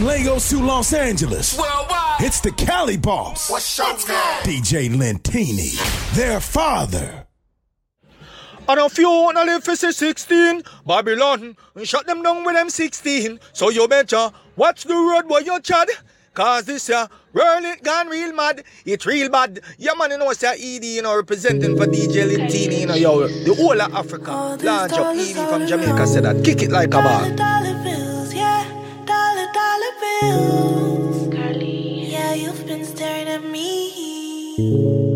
From Lagos to Los Angeles. Worldwide. It's the Cali Boss. What's up, DJ Lentini. Their father. And if you wanna live for 16, Babylon, shut them down with them 16. So you better watch the road where you chad. Cause this uh, world it gone real mad. It's real bad. Yeah man, you know what's ED, you know, representing for DJ Lintini, you know, yo, the whole of Africa. Launch up ED from Jamaica said that. Kick it like a ball. Dollar bills, yeah, dollar dollar bills. Carly, yeah, you've been staring at me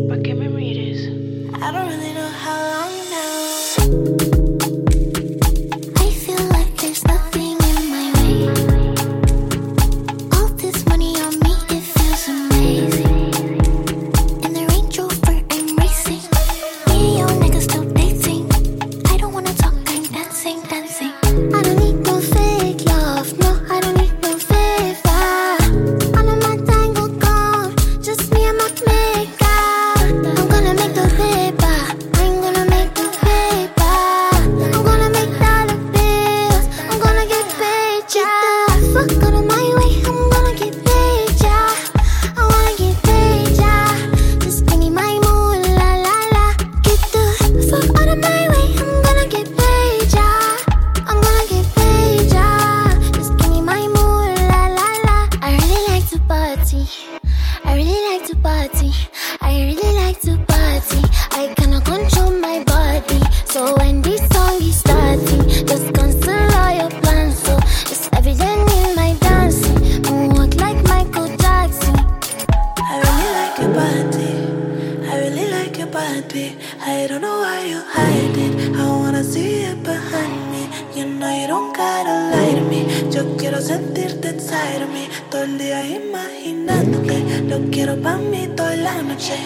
sentirte inside of me. Todo el día imaginándote. Lo quiero pa' mí toda la noche.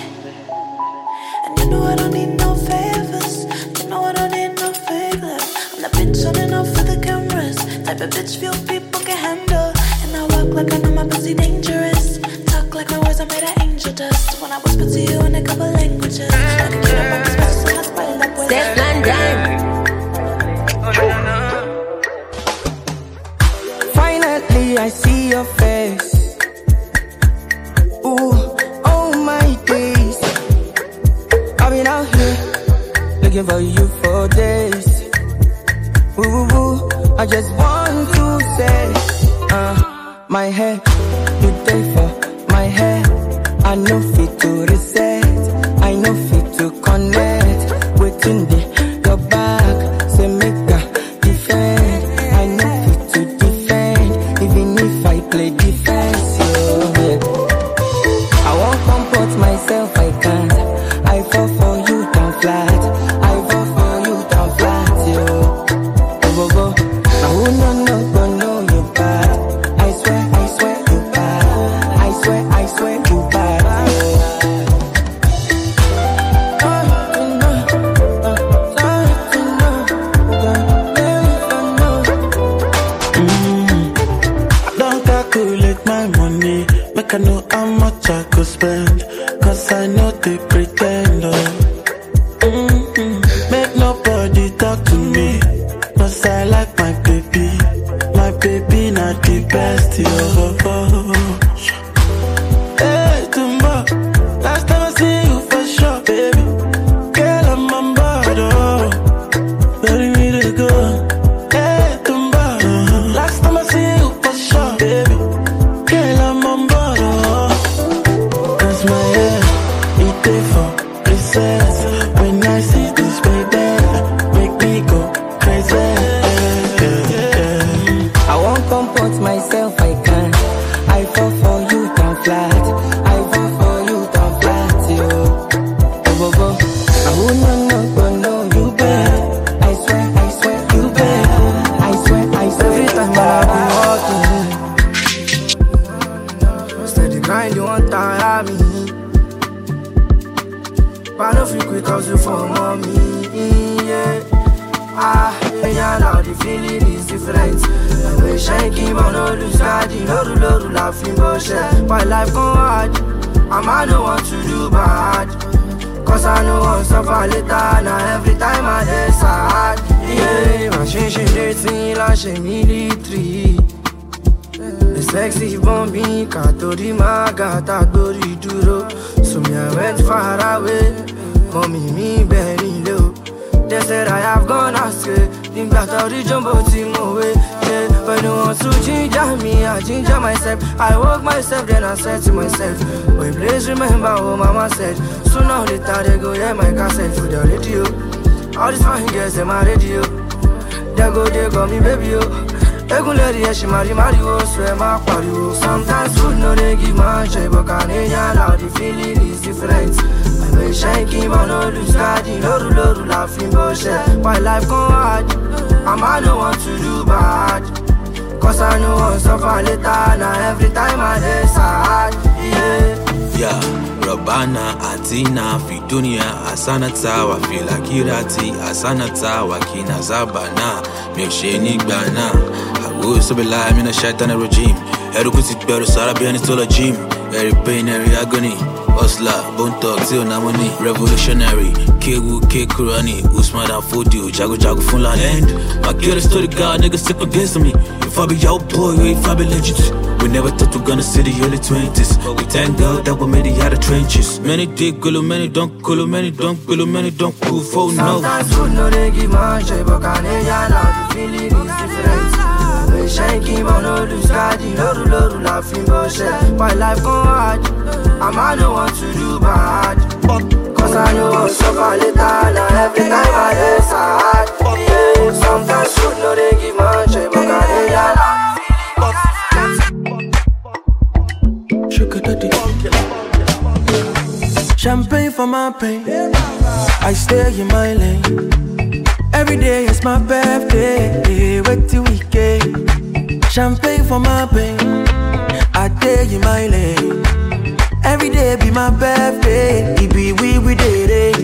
And you know I don't need no favors. You know I don't need no favors. I'm the bitch on and off for the cameras. Type of bitch few people can handle. And I walk like I know my pussy dangerous. Talk like my words are made of angel dust. When I whisper to you in a couple languages. I can get up on this bitch so I spoil that I see your face. Ooh, oh my days. I've been out here looking for you for days. Ooh, ooh, ooh. I just want to say, uh, my head, you day for my head. I know fit to reset. I know fit to connect. Waiting talk to me. Cause I like my baby. My baby not the best. Yo. Myself, then I said to myself Wait, please remember what mama said Sooner or later they go hear my cassette for the radio All these fine girls in my radio They go, they call me baby, yo Egun lẹ́rìí ẹ̀ ṣì máa rí máriwo sọ ẹ máa pariwo. Sometimes food no dey give man joy but Canadian loud the feeling is different. Iṣẹ́ kí n bọ̀ no lose guard lóru lóru la fi ń bọ́ ṣẹ́. Why life come hard? I no want to do bad. Cause I no wan suffer later na every time I dey sad. Yeah. Yeah, Rabana, Atina, Fidunia, Asana Tawa, Filakirati, Asana Tawa, Kina Zabana, Milsheni Gbana. Awu Sabila, Mina Shaitan regime. Erukuti Beru Sarabian is still a gym. Every pain, every agony. Osla, Bone Talk, Till Namoni, Revolutionary, Kewu, K Usman dan Fodio, oh, Jago Jago Fulan End. My killer story, God, niggas stick against me. If I be your boy, if I be legend. We never thought we gonna see the early 20s. We thank God that we made it out of trenches. Many dig, gulu, many don't, gulu, many don't, gulu, many don't, cool, for no. Sometimes food no dey give joy but Canadian loud the feeling. Àìmọ̀ iṣẹ́ kí n bọ̀ no lose guard lóru lóru la fi ń bọ́ ṣẹ́. Life come hard? And I no want to do bad. Cause I know I'll suffer later na every time I dey sad. Sometimes dey give man joy eh, but daddy. Champagne for my pain. I stay in my lane. Every day is my birthday. Wait till weekend. Champagne for my pain. I stay you my lane. Every day be my birthday. It be we we did it.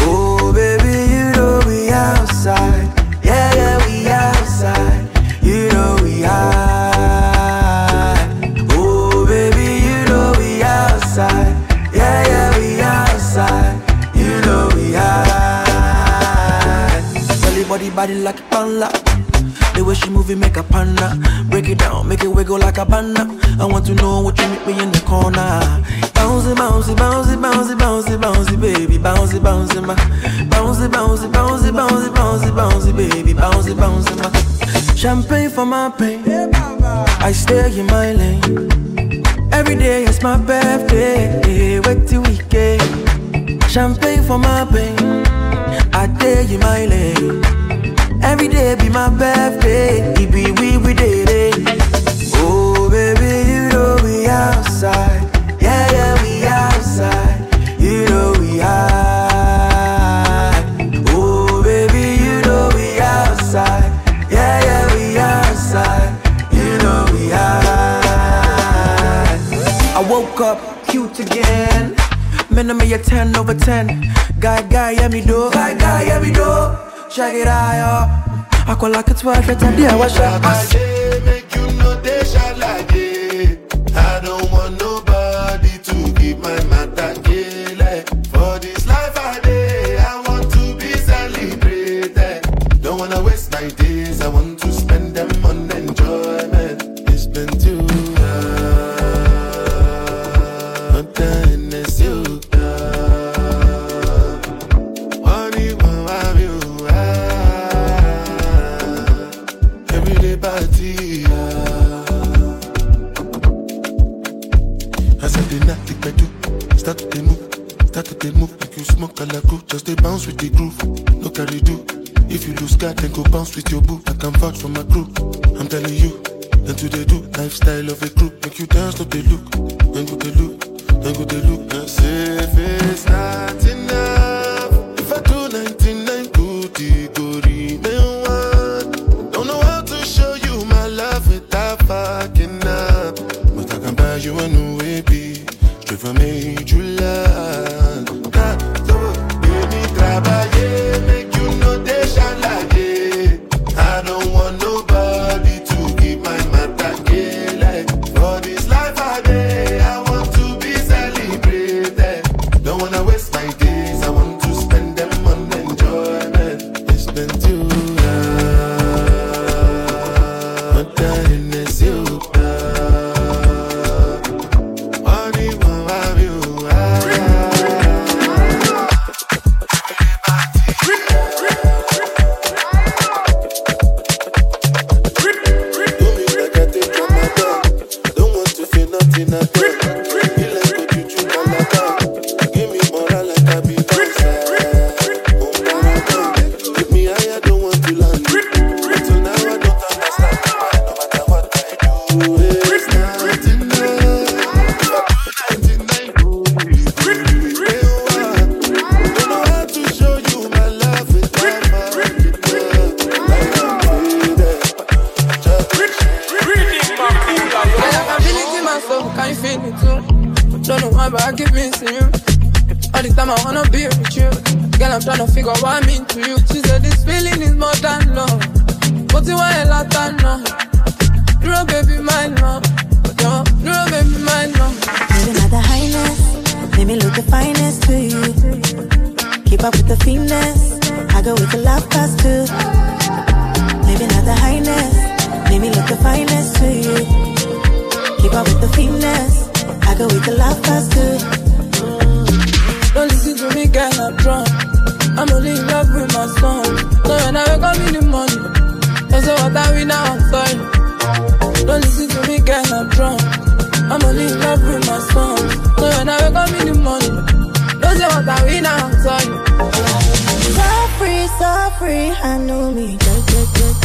Oh baby, you know we outside. Yeah yeah we outside. You know we high. Oh baby, you know we outside. Yeah yeah we outside. You know we high. Belly body like a panda. The way she move it make a panda. Break it down, make it wiggle like a panda. I want to know what you meet me in the corner. Bouncy, bouncy, bouncy, bouncy, bouncy, bouncy, baby, bouncy, bouncy, ma. Bouncy, bouncy, bouncy, bouncy, bouncy, bouncy, baby, bouncy, bouncy, ma. Champagne for my pain. I stay in my lane. Every day is my birthday. Wait till weekend. Champagne for my pain. I stay in my lane. Every day be my birthday. It be we we did it. Oh baby, you know we outside. Yeah yeah we outside. You know we high. Oh baby, you know we outside. Yeah yeah we outside. You know we high. I woke up cute again. Man, I'm a 10 over 10. Guy, guy, yeah, me do. Guy, guy, yeah, me do. Check it out, yo. I call like a 12, let her dear, what's your If you lose God, then go bounce with your boo. I can vouch for my crew. I'm telling you, then to they do lifestyle of a crew. Make you dance, no they look, then go they look, then go they look. And say not keep up with the finesse. I go with the love past too. Maybe not the highness, maybe look the finest to you. Keep up with the finesse. I go with the love past too. Don't listen to me, girl, I'm drunk. I'm only in love with my son. So when I wake up in the morning, that's all what I win now, I'm sorry. Don't listen to me, girl, I'm drunk. I'm only in love with my son. So when I wake up in the morning, so. So free, so free, I know me. Just, just, just.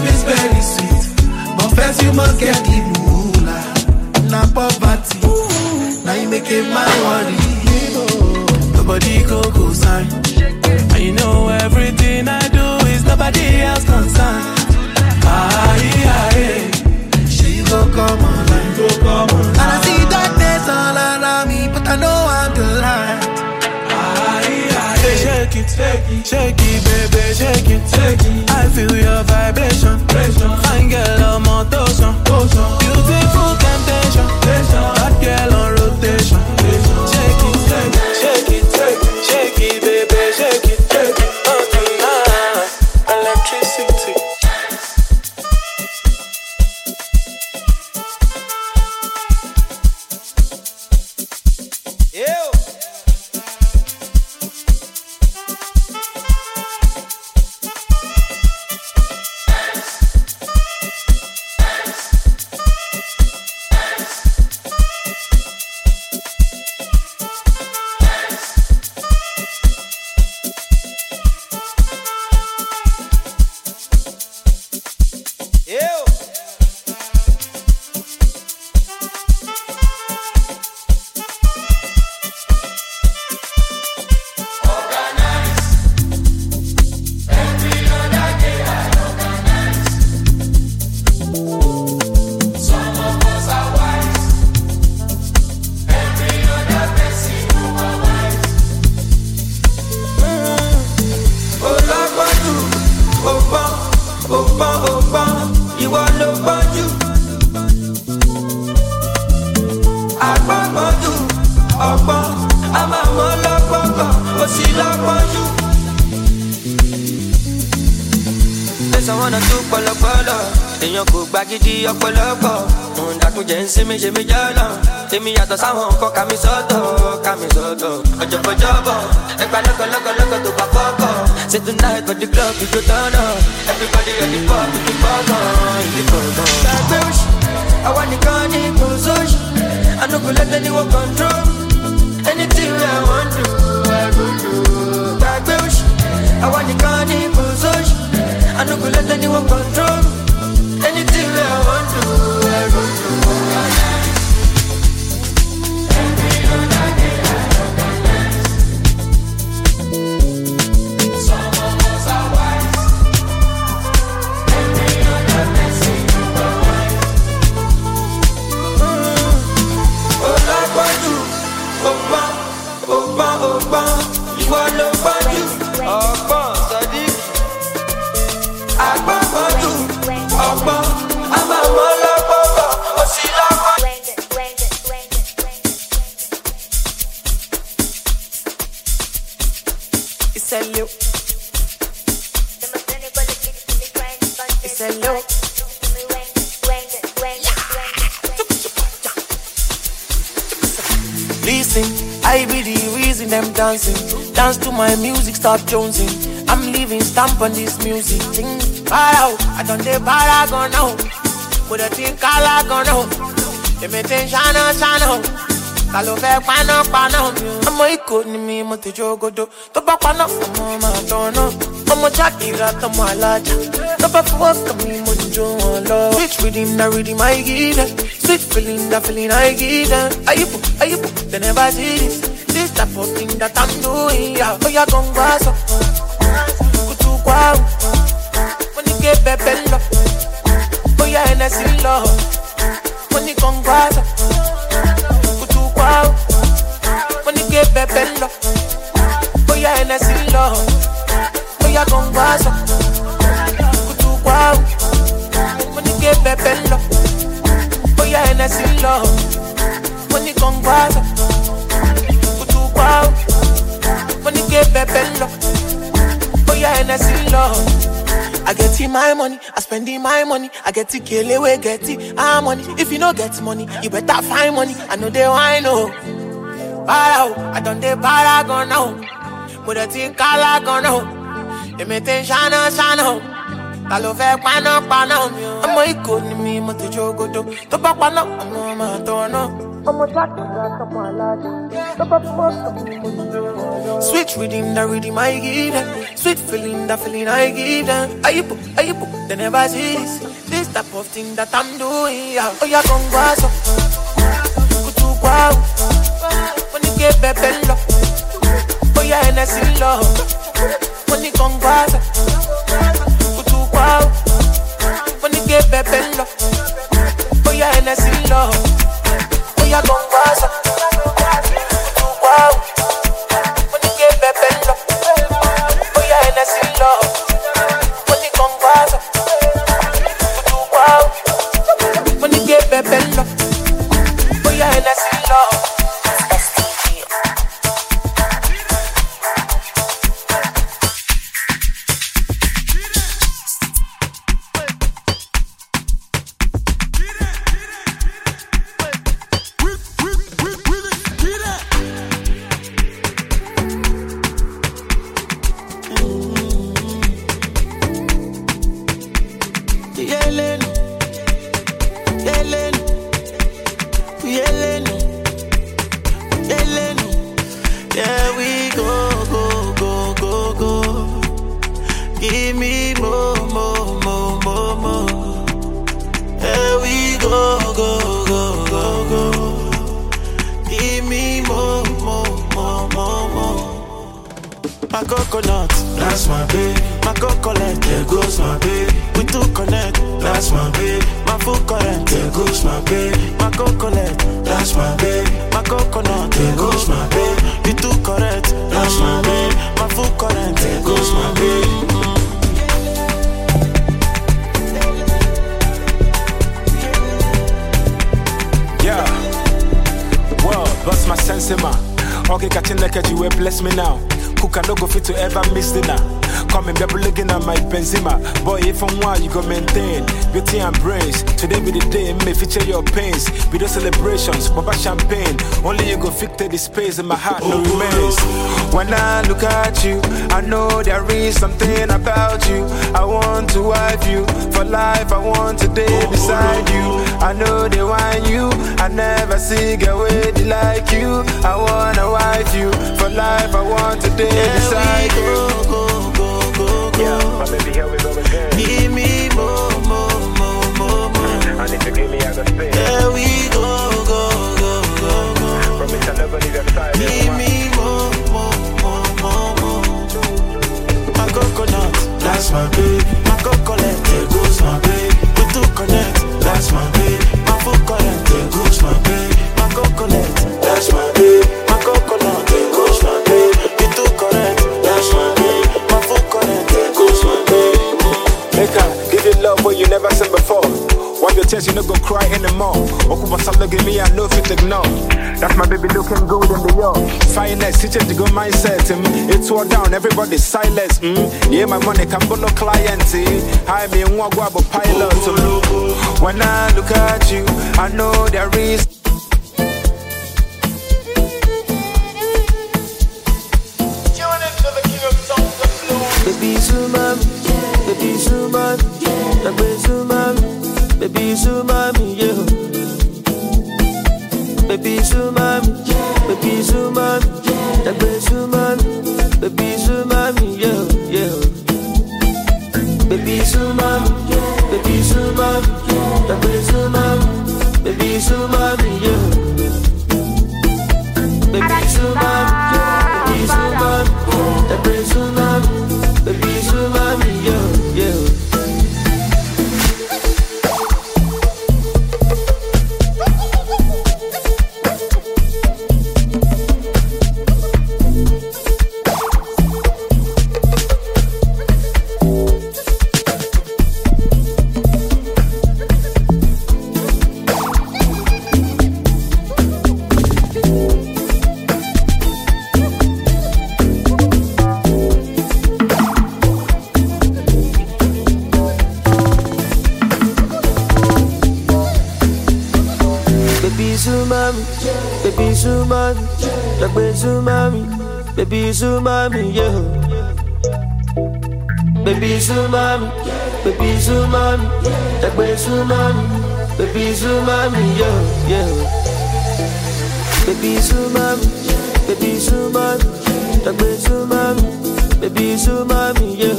Love is very sweet, but first you must get the moolah. Na poverty, now you make it my worry. Nobody go go sign. And you know everything I do is nobody else concerned. Aye, aye. She go come online, go come. And I see darkness all around me, but I know I'm the light. Aye, aye. Shake it, shake it, shake it, baby, shake it, shake it. I feel your vibration. Fine girl èèyàn kò gba gidi ọ̀pọ̀lọpọ̀. Òun dàkúnjẹ ń sinmi ṣe mí jọ́nà. Èmi yàtọ̀ sáwọn nǹkan kàmi sọ́tọ̀, kàmi sọ́tọ̀. Ọ̀jọ̀gbọ̀jọ̀bọ̀, ẹgbà lọ́kọ̀lọ́kọ̀lọ́kọ̀ tó bá fọ́kọ̀. Say tonight for the club we go turn up. Everybody ready for the big bubble, the bubble. Gbàgbé òṣì, àwa nìkan ní kò sóṣì. I no go let control. Anything I wan do, I go do. Gbàgbé òṣì, àwa nìkan ní kò sóṣì. I no go let control. Anything I wan do, I go do. Dancing. Dance to my music, start jonesing. I'm leaving stamp on this music. Para out, I don't dey paragon now. Put a thing calagon now. They maintain shana shana. Ta ló fẹ́ paná paná mi o? Ọmọ Ìkó ni mi, mo jogodo. Tó bá paná, ọmọ máa tọ̀nà. Ọmọ Jákìrá tọmọ alájà. Mí, mo ti jó wọn lọ. Rhythm I give them. Sweet feeling na feeling I give they never see this this type of thing that I'm doing, yeah. Oh, yeah, congrats. Kutu kwao. Money ke pepe lo. Oh, yeah, NSC lo. Money congrats. Kutu kwao. Money ke pepe lo. Oh, yeah, NSC lo. Oh, yeah, congrats. Kutu kwao. Money ke pepe lo. Oh, yeah, NSC lo. Money congrats. Get bebello. Oh yeah, Hennessy love. I get in my money, I spend in my money. I get it, kill away, get it, ah money. If you no get money, you better find money. I know they wine, oh. Para, oh. I done the paragon now. Put a thing calagon now. Èmi shana shana o. Ta ló fẹ́ paná paná mi o? Ọmọ Ìkó ni mi, mo ti jogodo. Tó bá paná, ọmọ máa tọ̀ náà. Sweet reading, the reading I give them. Sweet feeling, the feeling I give them. Ayipo, ayipo, they never see this. Type of thing that I'm doing. Yeah. Oh yeah, come guaso. Oh. Kutu guau. Money get bebello. Oh yeah, Hennessy love. Money come guaso. Oh. Kutu guau. Money get bebello. Oh yeah, Hennessy love. Oh yeah, come guaso. Kutu guau. Go maintain beauty and brains. Today be the day, may feature your pains. Be the celebrations, papa champagne. Only you go fit the space in my heart, no remains. When I look at you, I know there is something about you. I want to wife you for life. I want to day beside you. I know they want you. I never see a way like you. I wanna wife you for life. I want to day Tears, you no go cry anymore. Okupa solo give me, I know if it ignore. That's my baby looking good in the yard. Finest, teacher the good mindset. Mm. It's all down, everybody silence. Mm. Yeah, my money can follow client. I mean, what go pilot. Mm. When I look at you, I know there is. umami, baby it's yeah. Baby it's baby it's umami, that way it's baby it's yeah, yeah. Baby it's baby it's umami, that way it's baby it's umami, yeah.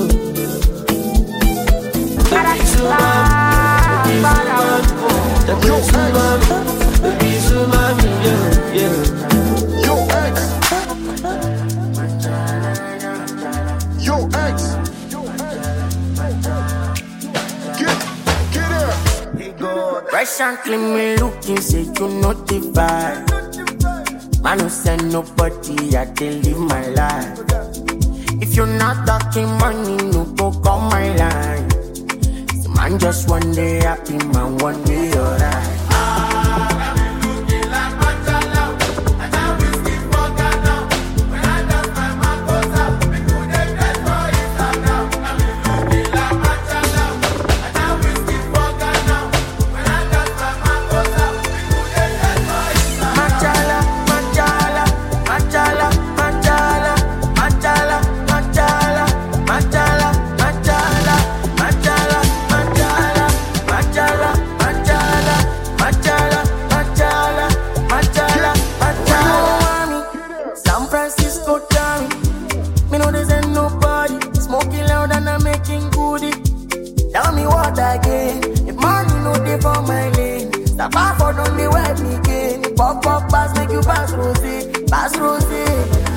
Baby it's umami, baby it's umami, that way it's baby it's yeah, yeah. Recently me looking, say you know the vibe. Man, no send nobody, I can live my life. If you're not talking money, no go call my line. Man, just one day happy, man, one day Stop off on the web, me Pop, pop, pass, make you pass, Rosie, pass, Rosie.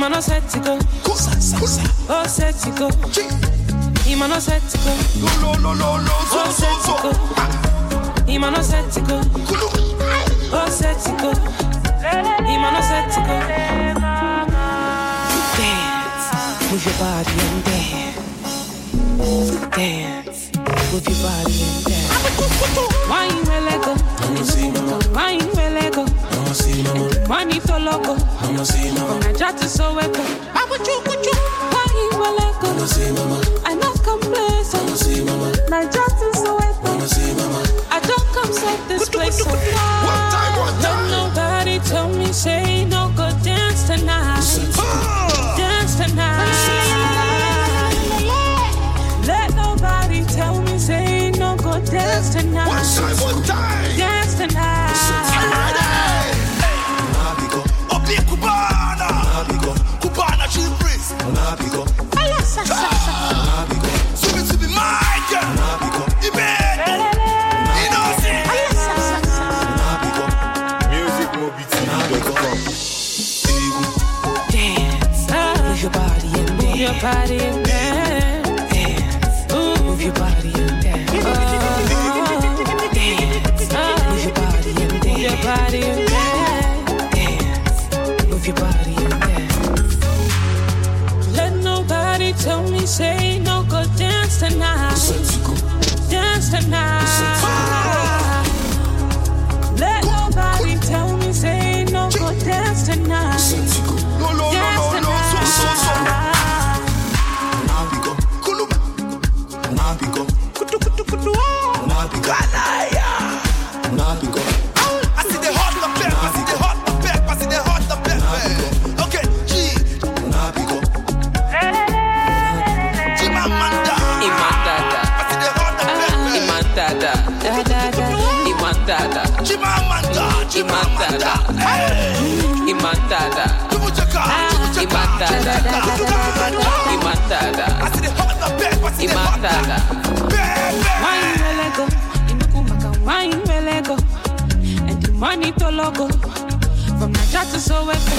Imano sexy go. Oh, sexy go. Imano sexy go. Oh, sexy go. Imano sexy go. Oh, sexy go. Imano sexy go. Dance, move your body and dance. Dance, move your body and dance. Wine well let go. Wine well let go. Money to loco. From Naija to Soweto. Wine well let go. See mama I not complacent. Naija to Soweto. Vamos sí, mamá. I don't come set this place so far. Let nobody tell me say no go dance tonight. Ah! Dance tonight. Let nobody tell me say no go dance tonight. One time, one time. Body the pep, I see the hot Imandada. Wine welego, inukumaka wine welego, and the money to logo. From Naija to Soweto.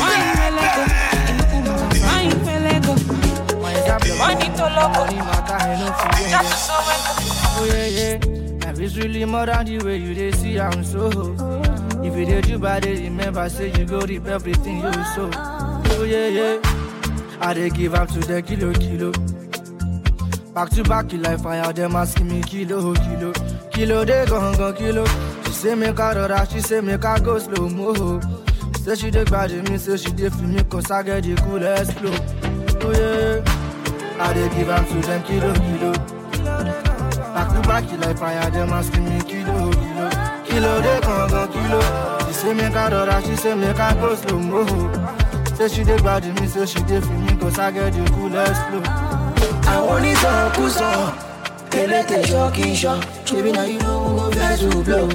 Wine welego, inukumaka wine welego, and money to logo. From Naija to Soweto. Oh yeah, yeah. Life is really more than the way you they see I'm so. If you did you bad, remember say you go reap everything you sow. Oh yeah, yeah. I they give up to the kilo kilo. Back to back, you like fire, them asking me kilo kilo. Kilo they gon' go kilo. She say make I rora, she say make I go slow mo. Say she dey bad me, say she dey feel me, cause I get the coolest flow. Oh yeah. I they give up to them kilo kilo. Back to back, you like fire, them asking me kilo, kilo. Kilo, they come go kilo. She say make I rora, she say make I go slow mo. Say she dey bad me, say she dey feel me, cause I get the coolest flow. Àwọn onítọ̀kùsọ kélété ṣọ́ọ̀kì ṣọ́ ṣebí na you know who go vex who blow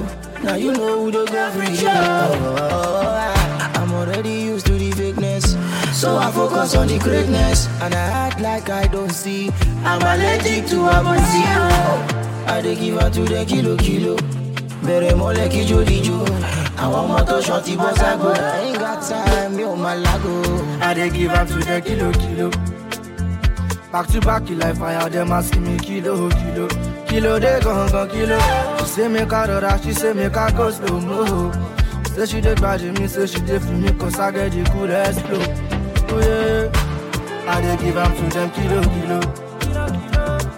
na you know who dey go free show. Oh, I'm already used to the fakeness so I focus on the greatness and I act like I don't see I'm allergic to abonsi. I dey give her to the kilo kilo bẹ̀rẹ̀ mọ́lẹ̀ kíjó díjó àwọn ọmọ tó ṣan ti bọ́ ságo I ain't got time mi ò máa lágo. I dey give up to the kilo, kilo. Back to back, you like fire, them asking me kilo, kilo. Kilo, they gon' go kilo. She say make I rora, she say make I go slow mo. Say she dey bad me, say she dey feel me, cause I get the coolest flow. Oh yeah, I dey give up to them kilo, kilo.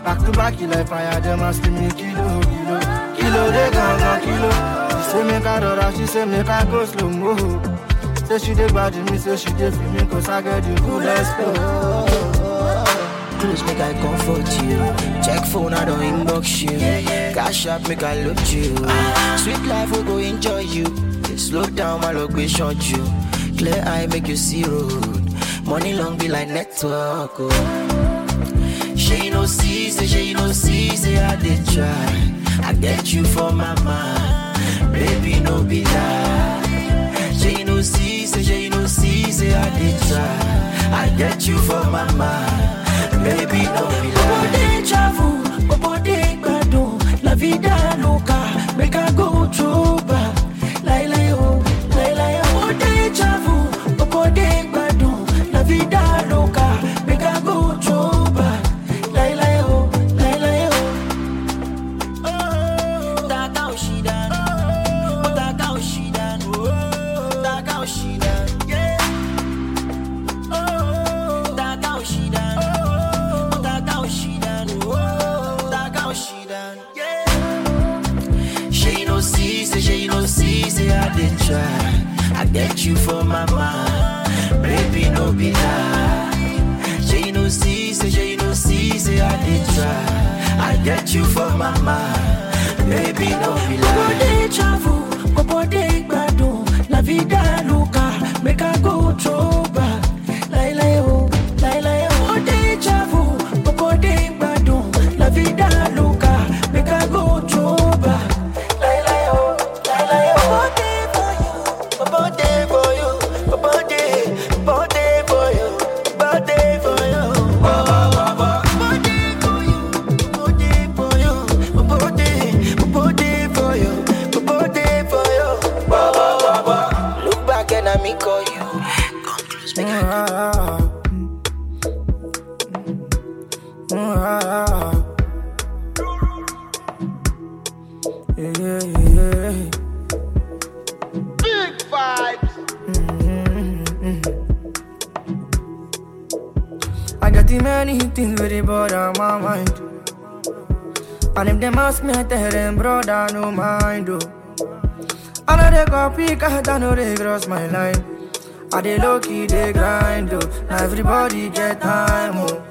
Back to back, you like fire, them asking me kilo, kilo. Kilo, they gon' go kilo. She say make I rora, she say make I go slow mo. Say she dey bad me, say she dey feel me, cause I get the coolest flow. Close make I comfort you. Check phone, I don't inbox you. Cash up, make I look you. Sweet life, we go enjoy you. Slow down, my location you. Clear eye, make you see road. Money long be like network, oh. She no see, say she no see, say I did try. I get you for my mind, baby no be lie. She no see, say she no see, say I did try. I get you for my mind, baby no. Bobode travel, bobode gbadun, la vida did try. I get you for my mind, baby no be lie. She no see, say she no see, say I did try. I get you for my mind, baby no be lie. Bobode travel, bobode gbadun, la vida loca, make I go throw. They low key, they grind, oh. Now everybody get time, oh.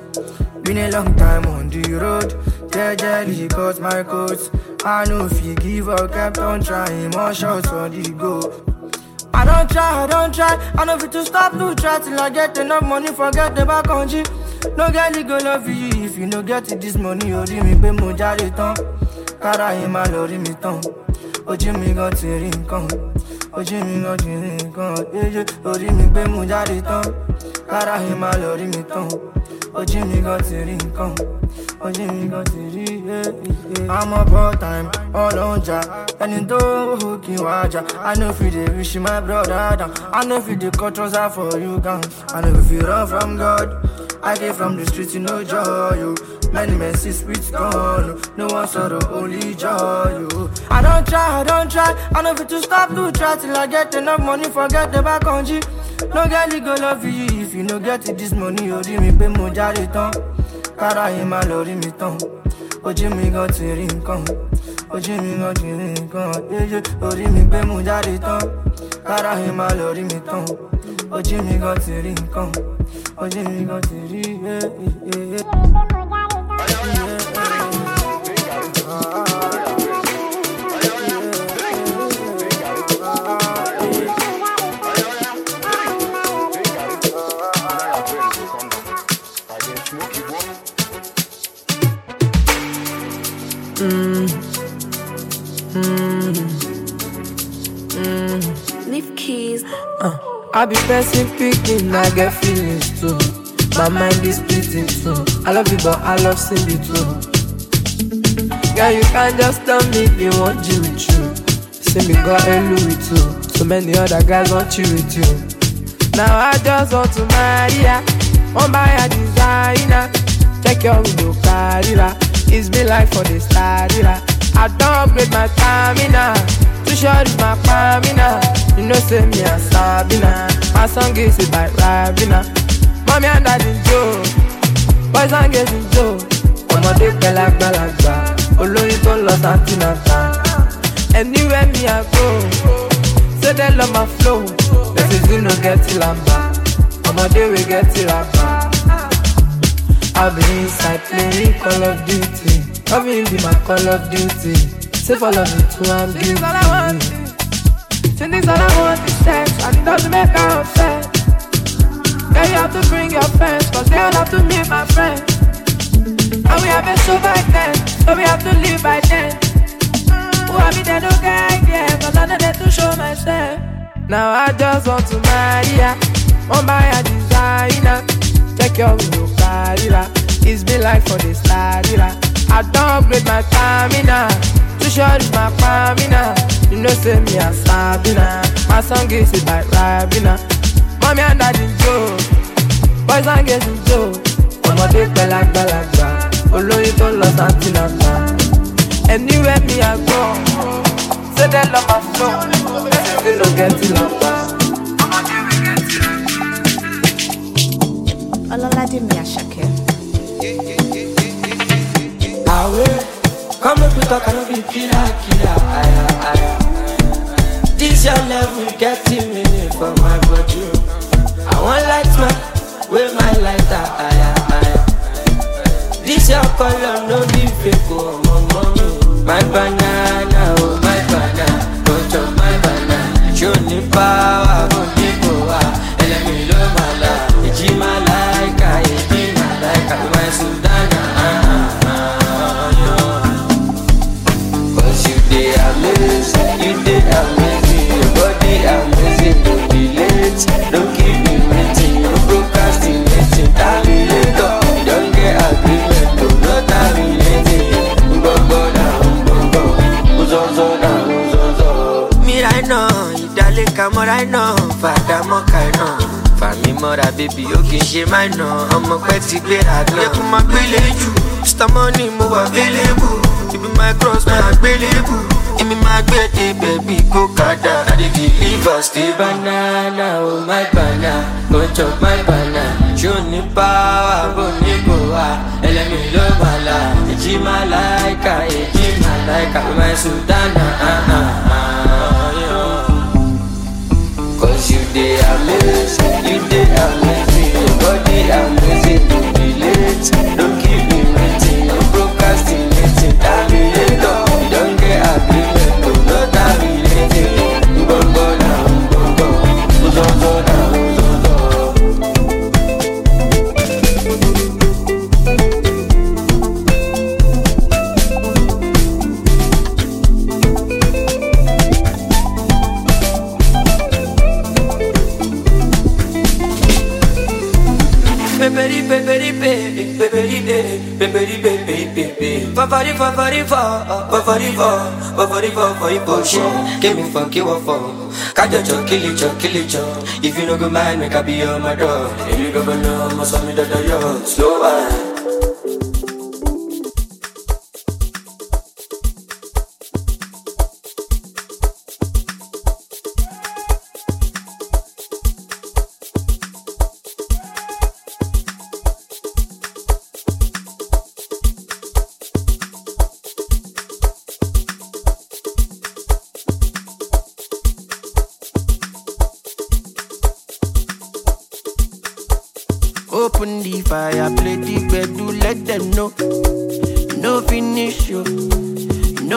Been a long time on the road. Tell jelly cause my coats. I know if you give up, kept on trying. More shots on the go. I don't try, I don't try. I know if to stop to try till I get enough money, forget the back country. No girl, you go love you if you no get it this money. Oh, Orí mi pé mo jáde tán, kára yìí máa lọ rí mi tán. Ojú mi gan ti rí nǹkan, ojú mi gan rí nǹkan. Orí mi pé mo jáde tán, yìí máa mi tán. Ojú mi gan ti rí nǹkan, ojú mi gan ti rí. On ja. Ẹni tó kí wá jà, I know if you dey wish my brother down. I know if you dey cut trousers for you gang. I if you run from God. I came from the streets, you know joy, you. Many men see spirits gone, no one sorrow, only joy, you. I don't try, I don't try. I know if to stop to try till I get enough money, forget the back country. No girl, you go love you if you no get it this money, oh, orí mi pé mo tán. Kára yìí máa lọ rí mi tán. Ojú mi gan ti rí nǹkan, ojú mi gan ti rí nǹkan. Yéyé orí mi pé mo tán. Kára yìí máa lọ rí mi tán. Ojú mi gan ti nǹkan, ojú mi yeah, yeah, yeah. Eh. I be person picking, I get feelings too. My mind is splitting too. I love you, but I love Cindy too. Girl, you can't just tell me they want you with you. Me got a Louis too. So many other guys want you with you. Now I just want to marry ya. Want buy a designer. Check your window, carriera. It's me life for the starira. I don't upgrade my stamina. Too short is my stamina. You know, say me a Sabina. My song is by Rabina. Mommy and daddy Joe. Boys and girls in Joe. ọmọdé pẹ̀lú àgbàlagbà olóyin tó lọ santinata anywhere me i go say dem love my flow dem say zoo no get lamba ọmọdé wey get rapa. i be inside playing call of duty loving be my call of duty say follow me to am guilty. Say this all I want is sex, and it doesn't make her upset. Now you have to bring your friends, cause they all have to meet my friends. And we have been so back then, so we have to live by then. Who have been there, no guy there, cause I know there to show myself. Now I just want to marry ya, on my designer. Check your window, carry It's been like for this ladder. I don't upgrade my stamina. Short is my stamina. You know, say me a Sabina. My song is it by Rabina. Mommy and daddy Joe. Boys and girls in Joe. ọmọdé gbẹlagbẹlagba olóyin tó lọ santinata anywhere me i go say dem love my flow wey no get it lapa. Ọlọ́ládé mi Àṣàkẹ́. Away, come make we talk, I no be killer, killer, aya, aya. This your level getting me for my body. I want light man, with my lighter, aya, aya. This your color, no be fake, oh, my mommy. My banana, oh, you dey amazing, your body amazing, don't be late, don't keep me waiting, no procrastinating, terminator, don't get agreement, to no terminating, gbogbo na na uzozo. Mira iná, ìdálẹ́ka mọ́ra iná, fàdà mọ́ka iná. Fàmí mọ́ra bébí ó kì í ṣe máa nà, ọmọ pẹ́ ti gbéra gan. Yẹ́kun máa gbélé jù, Mr. Money mo wà available, ibi my cross máa gbélébù. Èmi máa gbé dé bẹ̀bí kó kàdá. I dey deliver stay banana, oh my banana, go chop my banana. O ní power bó ní kò wá? Ẹlẹ́mi ló máa la, èjì máa láìka, èjì máa láìka, my sultana. ah, ah, ah. Cause you dey amazing, you dey amazing, your body amazing, don't be late, don't keep me waiting, no procrastinating, fa, fafari fa for your bullshit. Give me fuck you up for. Kajo cho kill it cho kill it cho. If you no go mind, make I be on my door. If you go know, must me da da yo. Slow wine.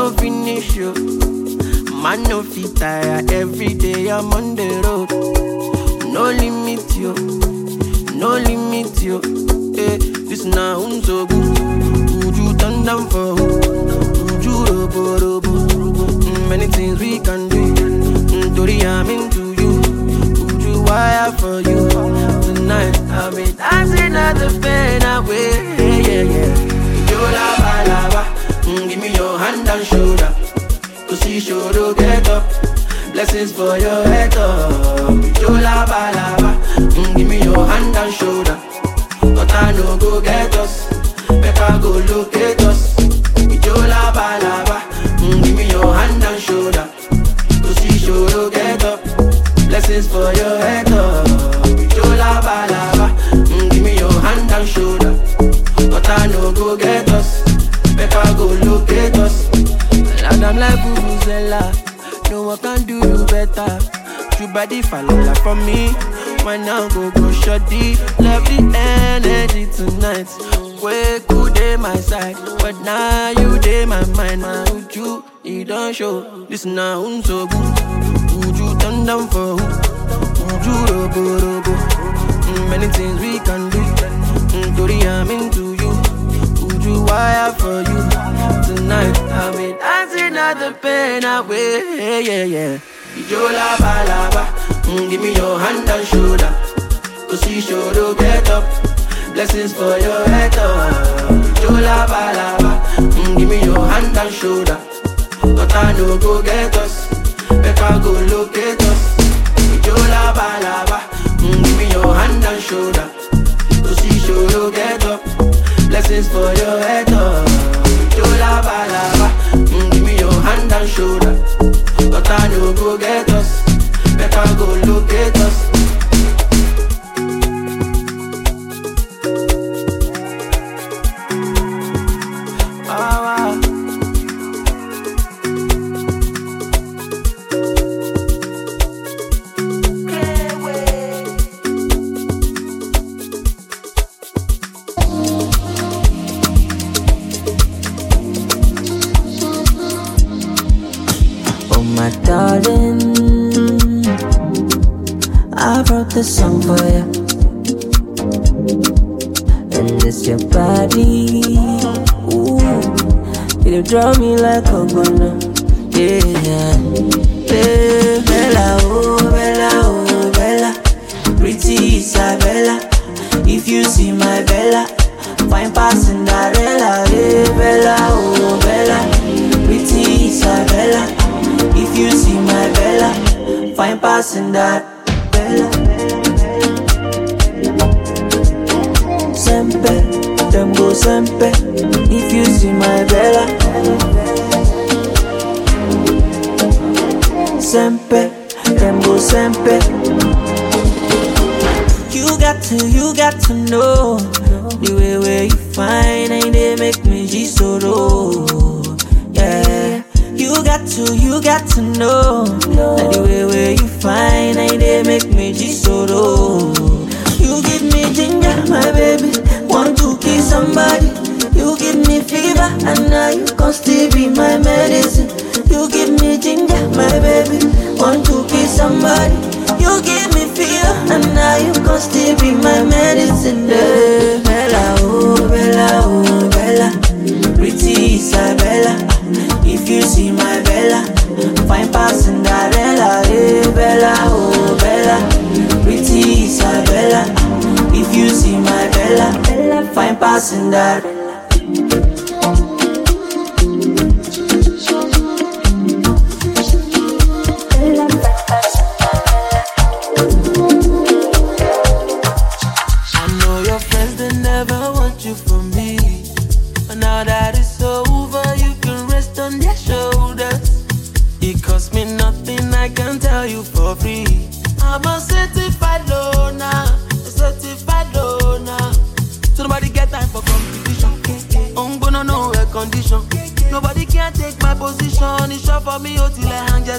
No finish you. Man, no fit tire, every day I'm on the road. No limit you, no limit you. Eh, this now so good. Would you turn down for you robo robo? Mm, Many things we can do. Mm, Tori, I'm into you. You wire for you? Tonight, I'll be dancing at the pain away. Yeah, yeah, lava, lava. Mm, give me your hand and shoulder. Cause you sure to get up. Blessings for your head up. You lava, lava. Mm, give me your hand and shoulder. But I no go get us. Better go locate us. You lava, lava. Mm, give me your hand and shoulder. Cause you sure to get up. Blessings for your head Vuvuzela. No one can do you better. You body fall for me. Why now go go shoddy? Love the energy tonight. Wake good day my side, but now you day my mind. My you? You don't show. This now I'm so good. You turn down for who? You robo robo? Mm, many things we can do. Mm, Tori, I'm into you. You wire for you? Tonight, I'll be the pain away. Yeah, yeah. Ijo lava lava. Mm, give me your hand and shoulder. Cause you to get up. Blessings for your head up. Ijo lava lava. Mm, give me your hand and shoulder. But I know go get us. Better go locate us. Ijo lava lava. Mm, give me your hand and shoulder. Cause you to get up. Blessings for your head up. Ijo lava lava. Hand and shoulder. But I know go get us. Better go locate us. Them go sempe. You got to, you got to know the way where you find and they make me G so low. Yeah. You got to, you got to know that the way where you find and they make me G so low. You give me ginger, my baby. Want to kiss somebody. You give me fever, and now you can still be my medicine. You give me ginger, my baby. Want to kiss somebody. You give me fever, and now you can still be my medicine. Yeah. Bella, oh, Bella, oh, Bella. Pretty Isabella. If you see my Bella, fine past Cinderella. Hey, eh, Bella, oh, Bella. Pretty Isabella. If you see my Bella, fine past Cinderella.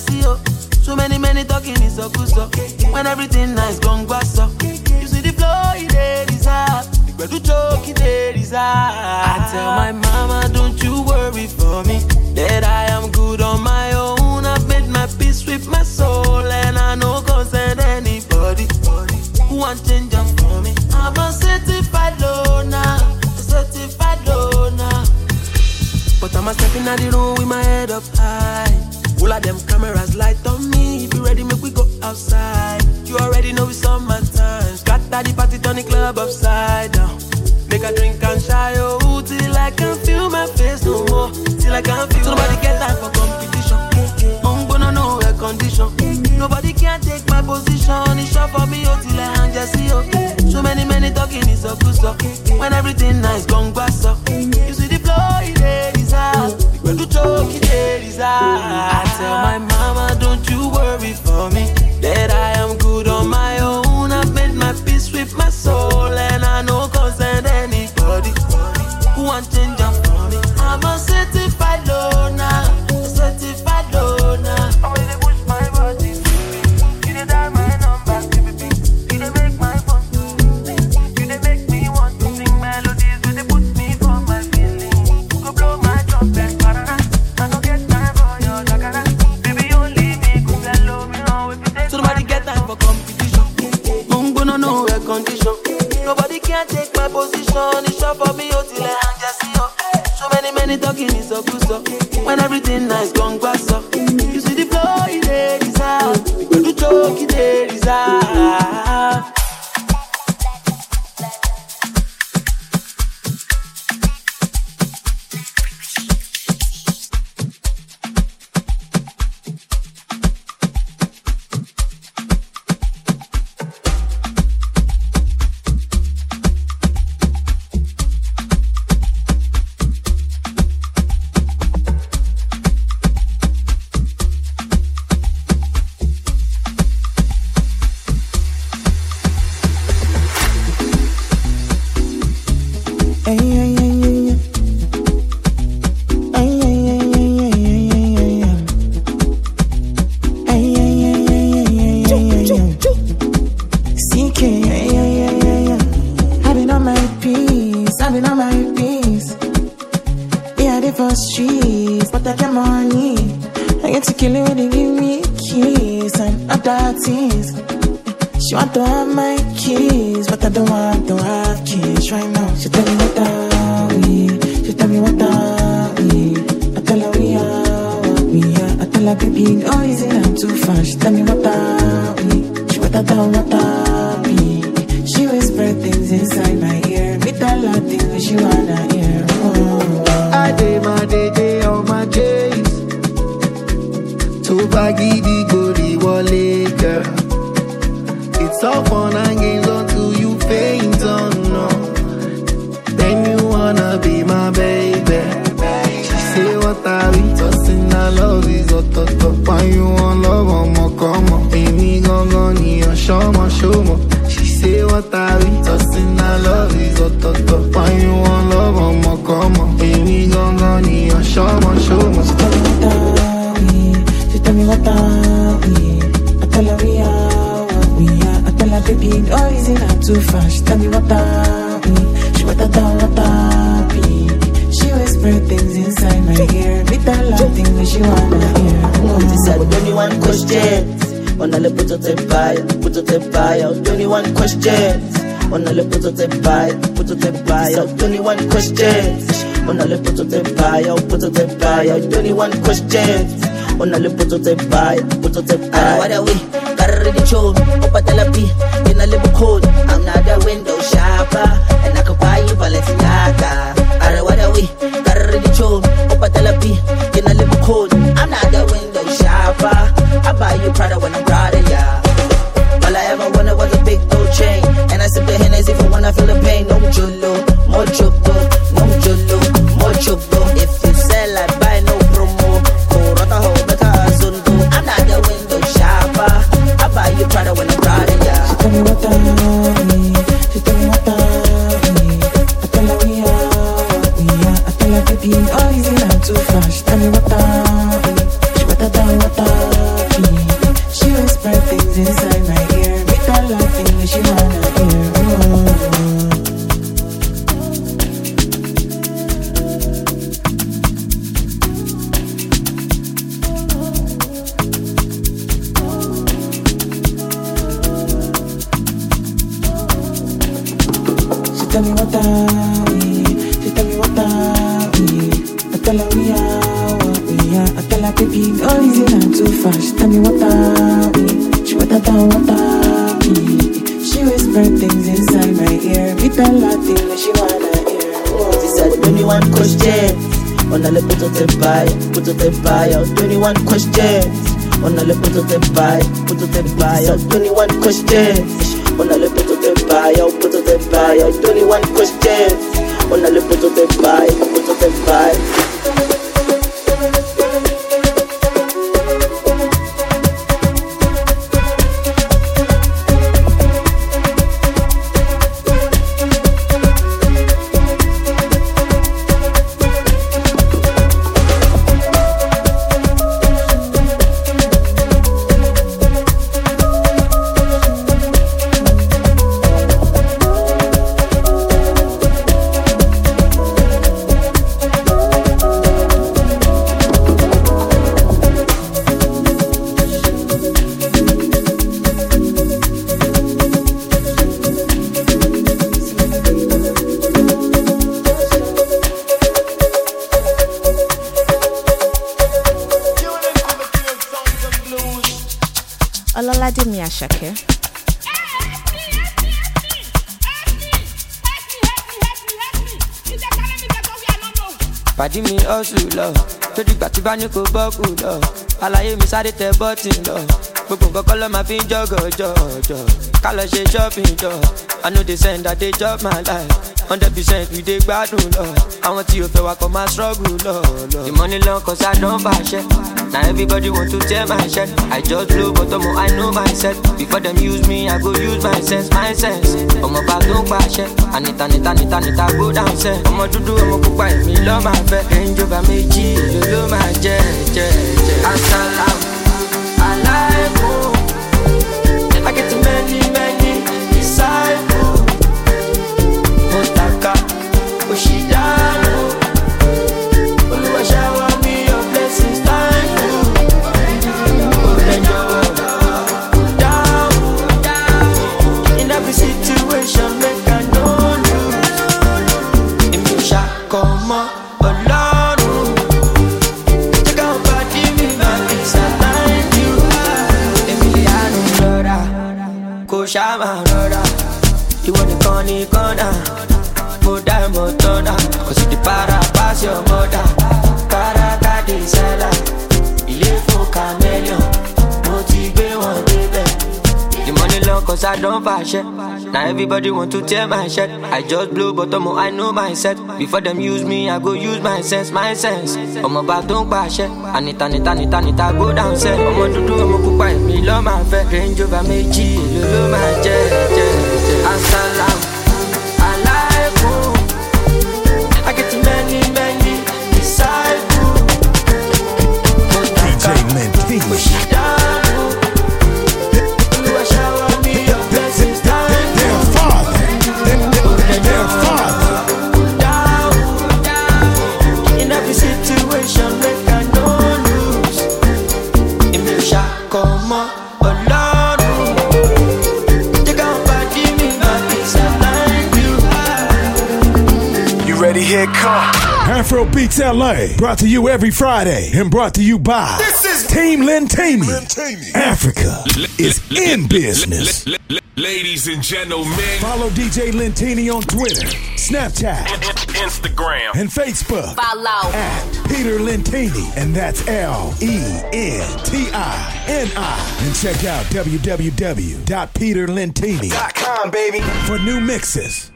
See, oh. So many, many talking is so good, so. When everything nice, gone, go, so. You see the flow, it is. But do joke, it is. I tell my mama, don't you worry for me. That I am good on my own. I've made my peace with my soul. And I know concern anybody who want change up for me. I'm a certified loner. A certified loner. But I'm a stepping out the room with my head up high. All of them cameras light on me. If you ready, make we go outside. You already know it's summertime. Scatter the party, turn the club upside down. Make a drink and shy, oh, till I can feel my face no more. Till I can feel. So nobody get time for competition. I'm gonna know a condition. Nobody can take my position. It's short for me, oh, till I hang just see, oh. So many, many talking is a good, oh. so. When everything nice, gone, go, oh. so. I tell my mama, don't you worry for me. That I questions. Ona le potso tse baya potso tse baya 21 questions. Ona le potso tse 21 questions. Ona le potso tse baya potso tse baya what are we? Got ready to show o patala pi ke na le i'm not a window shopper. And i buy you balenciaga are what are we? Got ready to show o i'm not a window shopper. I buy you prada when i'm proud of ya chain. And I sip the Hennessy for when I feel the pain. No jolo, more jolo, no jolo, more jolo. death ní kó bọ́ọ̀kù lọ àlàyé mi sáré tẹ bọ́tì lọ. Gbogbo nǹkan kọ́ ló máa fi ń jọ́gọ̀ jọ̀jọ̀ ká lọ ṣe shopping jọ. I no dey send i dey chop my life hundred percent we dey gbádùn lọ. Àwọn tí o fẹ́ wa kọ́ máa struggle lọ lọ. the money long cause i don fàṣẹ na everybody want to tear my shirt i just blow but ọmọ i know myself before dem use me i go use my sense my sense. Ọmọ bá tó ń pàṣẹ. Anita nita nita nita go down sẹ ọmọ dúdú ọmọ pupa èmi lọ́ máa fẹ́. Over méjì èlò ló máa jẹ jẹ jẹ. asalaam I don't fashion. Now everybody want to tear my shirt. I just blow ọmọ I know myself. Before them use me, I go use my sense, my sense. ọmọ bá tó ń pàṣẹ. Anita nita nita nita go down sẹ. ọmọ dúdú ọmọ pupa èmi lọ́ máa fẹ́. Range over méjì èlò ló máa jẹ jẹ jẹ. Afro LA, brought to you every Friday and brought to you by this is Team Lentini. Africa is in business. Ladies and gentlemen, Follow DJ Lentini on Twitter, Snapchat, Instagram, and Facebook Follow. at Peter Lentini, and that's L E N T I N I. And check out www.peterlentini.com, baby, for new mixes.